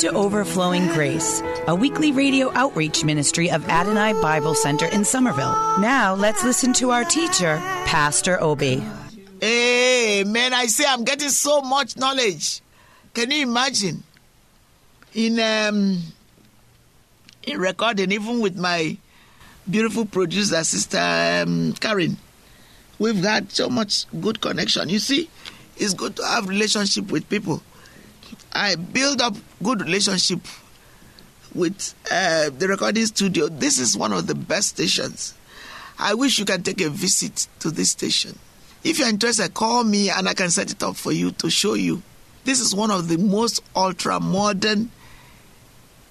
to Overflowing Grace, a weekly radio outreach ministry of Adonai Bible Center in Somerville. Now let's listen to our teacher, Pastor Obi. Hey, man, I say I'm getting so much knowledge. Can you imagine? In um in recording, even with my beautiful producer, Sister um, Karen, we've had so much good connection. You see, it's good to have relationship with people. I build up good relationship with uh, the recording studio. This is one of the best stations. I wish you can take a visit to this station. If you're interested, call me and I can set it up for you to show you. This is one of the most ultra modern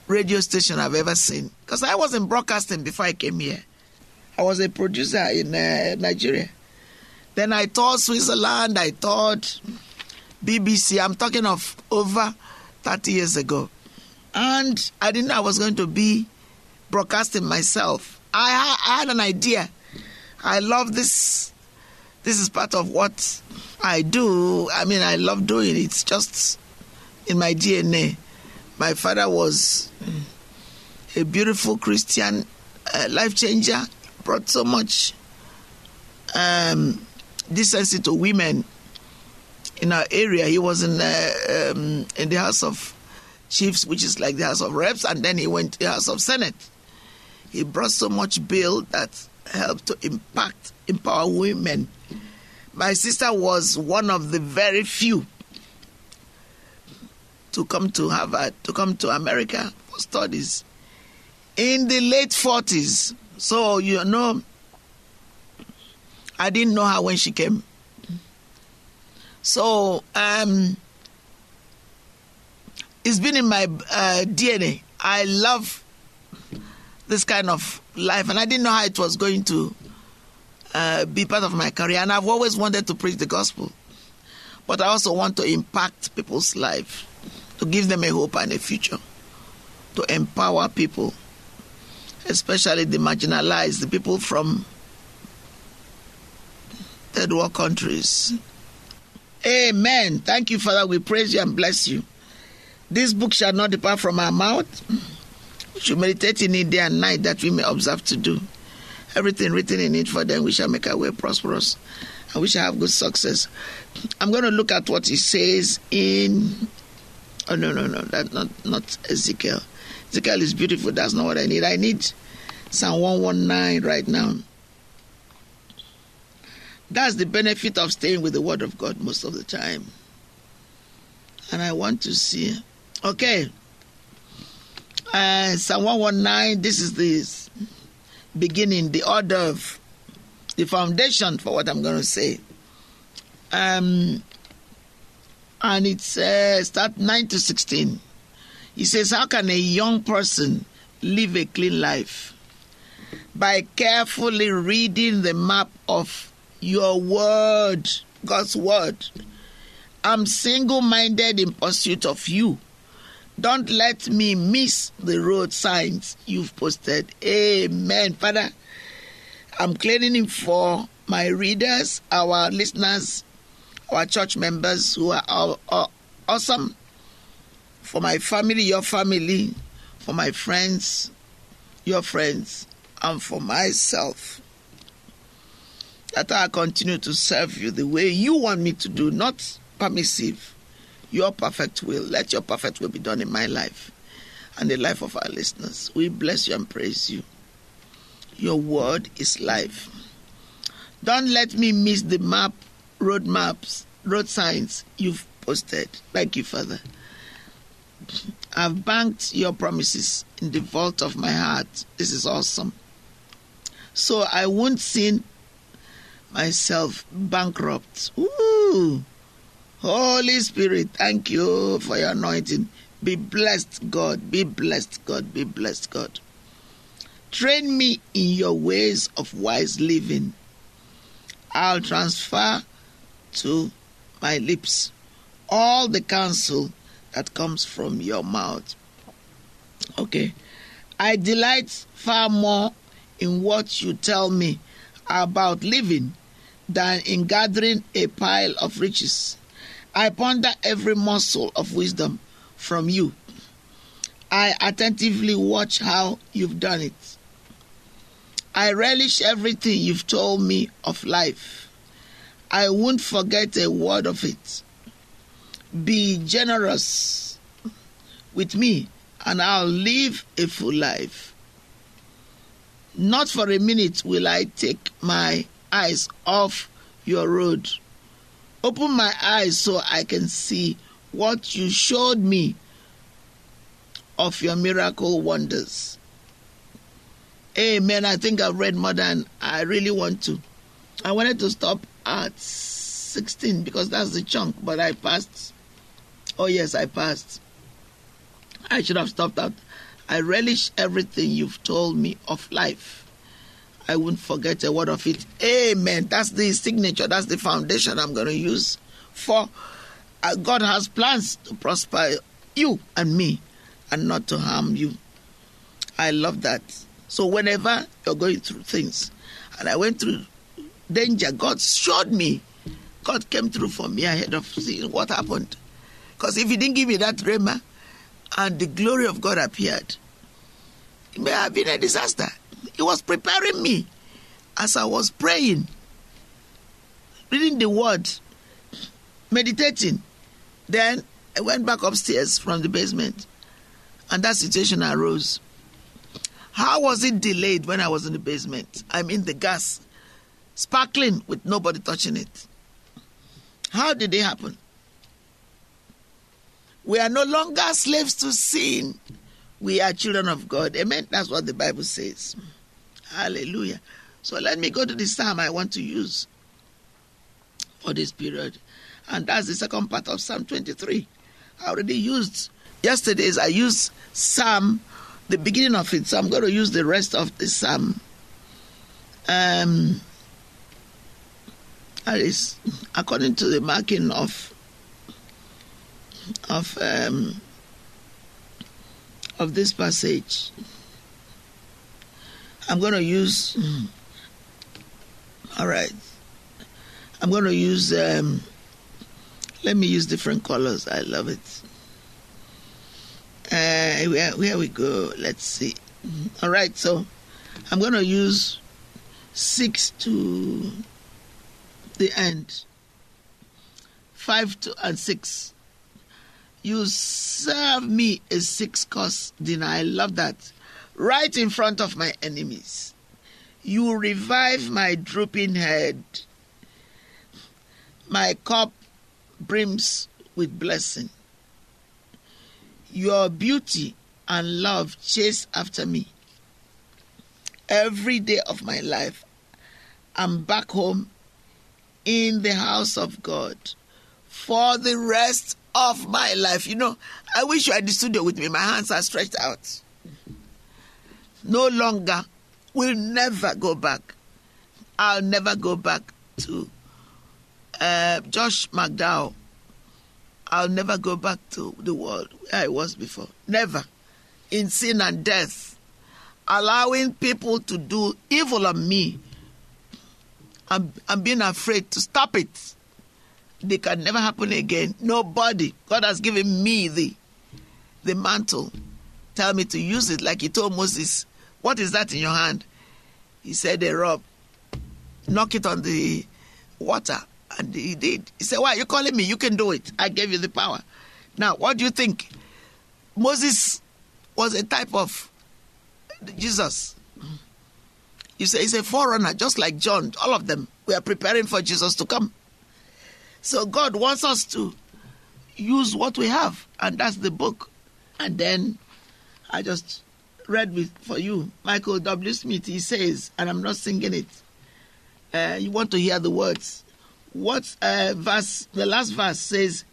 radio station I've ever seen. Because I wasn't broadcasting before I came here. I was a producer in uh, Nigeria. Then I taught Switzerland, I taught BBC. I'm talking of over 30 years ago. And I didn't know I was going to be broadcasting myself. I, I had an idea. I love this. This is part of what I do. I mean, I love doing it. It's just in my DNA. My father was a beautiful Christian uh, life changer, brought so much um, decency to women in our area. He was in uh, um, in the House of Chiefs, which is like the House of Reps, and then he went to the House of Senate. He brought so much bill that helped to impact, empower women. My sister was one of the very few to come to Harvard, to come to America for studies in the late 40s. So, you know, I didn't know her when she came. So, um, it's been in my uh, DNA. I love this kind of life, and I didn't know how it was going to uh, be part of my career. And I've always wanted to preach the gospel, but I also want to impact people's life, to give them a hope and a future, to empower people, especially the marginalized, the people from third world countries. Amen. Thank you, Father. We praise you and bless you. This book shall not depart from our mouth. We should meditate in it day and night that we may observe to do. Everything written in it for them, we shall make our way prosperous and we shall have good success. I'm going to look at what he says in. Oh, no, no, no. That's not, not Ezekiel. Ezekiel is beautiful. That's not what I need. I need Psalm 119 right now. That's the benefit of staying with the Word of God most of the time. And I want to see. Okay. Uh, Psalm 119, this is the beginning, the order of the foundation for what I'm going to say. Um, and it's uh, start 9 to 16. He says, How can a young person live a clean life? By carefully reading the map of your word, God's word. I'm single minded in pursuit of you. Don't let me miss the road signs you've posted. Amen. Father, I'm claiming for my readers, our listeners, our church members who are, are, are awesome, for my family, your family, for my friends, your friends, and for myself. That I continue to serve you the way you want me to do, not permissive. Your perfect will. Let your perfect will be done in my life and the life of our listeners. We bless you and praise you. Your word is life. Don't let me miss the map, road maps, road signs you've posted. Thank you, Father. I've banked your promises in the vault of my heart. This is awesome. So I won't sin myself bankrupt. Ooh. Holy Spirit, thank you for your anointing. Be blessed, God. Be blessed, God. Be blessed, God. Train me in your ways of wise living. I'll transfer to my lips all the counsel that comes from your mouth. Okay. I delight far more in what you tell me about living than in gathering a pile of riches. I ponder every morsel of wisdom from you. I attentively watch how you've done it. I relish everything you've told me of life. I won't forget a word of it. Be generous with me, and I'll live a full life. Not for a minute will I take my eyes off your road. Open my eyes so I can see what you showed me of your miracle wonders. Amen. I think I've read more than I really want to. I wanted to stop at 16 because that's the chunk, but I passed. Oh, yes, I passed. I should have stopped at. I relish everything you've told me of life. I won't forget a word of it. Amen. That's the signature, that's the foundation I'm going to use for uh, God has plans to prosper you and me and not to harm you. I love that. So whenever you're going through things, and I went through danger, God showed me. God came through for me ahead of seeing what happened. Because if He didn't give me that rhema, and the glory of God appeared, it may have been a disaster. He was preparing me as I was praying, reading the word, meditating. Then I went back upstairs from the basement, and that situation arose. How was it delayed when I was in the basement? I mean, the gas sparkling with nobody touching it. How did it happen? We are no longer slaves to sin. We are children of God. Amen. That's what the Bible says. Hallelujah. So let me go to the psalm I want to use for this period. And that's the second part of Psalm 23. I already used yesterday's, I used Psalm, the beginning of it. So I'm going to use the rest of the Psalm. Um, that is according to the marking of of um, of this passage. I'm going to use. All right. I'm going to use. Um, let me use different colors. I love it. Uh, where, where we go? Let's see. All right. So I'm going to use six to the end. Five to and six. You serve me a six course dinner. I love that. Right in front of my enemies. You revive my drooping head. My cup brims with blessing. Your beauty and love chase after me. Every day of my life, I'm back home in the house of God for the rest of my life. You know, I wish you had the studio with me. My hands are stretched out. No longer, will never go back. I'll never go back to uh, Josh McDowell. I'll never go back to the world where I was before. Never. In sin and death. Allowing people to do evil on me. I'm, I'm being afraid to stop it. They can never happen again. Nobody. God has given me the, the mantle. Tell me to use it like he told Moses. What is that in your hand? He said, a rod. Knock it on the water. And he did. He said, Why are you calling me? You can do it. I gave you the power. Now, what do you think? Moses was a type of Jesus. You say he's a forerunner, just like John. All of them. We are preparing for Jesus to come. So God wants us to use what we have, and that's the book. And then I just read with for you. Michael W. Smith, he says, and I'm not singing it. Uh, you want to hear the words. What uh, verse, the last verse says,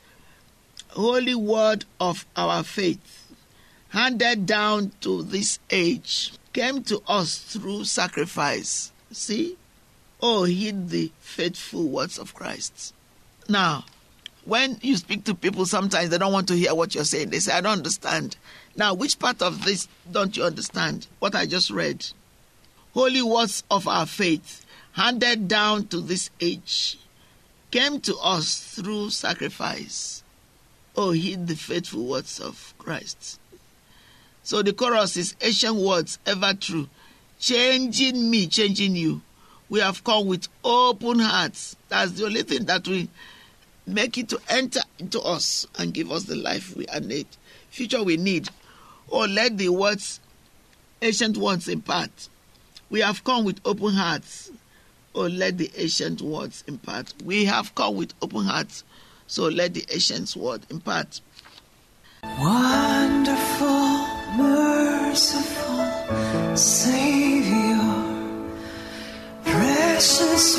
Holy word of our faith, handed down to this age, came to us through sacrifice. See? Oh, heed the faithful words of Christ. Now, when you speak to people, sometimes they don't want to hear what you're saying. They say, I don't understand. Now, which part of this don't you understand? What I just read. Holy words of our faith, handed down to this age, came to us through sacrifice. Oh, heed the faithful words of Christ. So the chorus is ancient words, ever true, changing me, changing you. We have come with open hearts. That's the only thing that will make it to enter into us and give us the life we need, future we need. Oh, let the words, ancient words impart. We have come with open hearts. Oh, let the ancient words impart. We have come with open hearts. So let the ancient word impart. Wonderful, merciful Savior, precious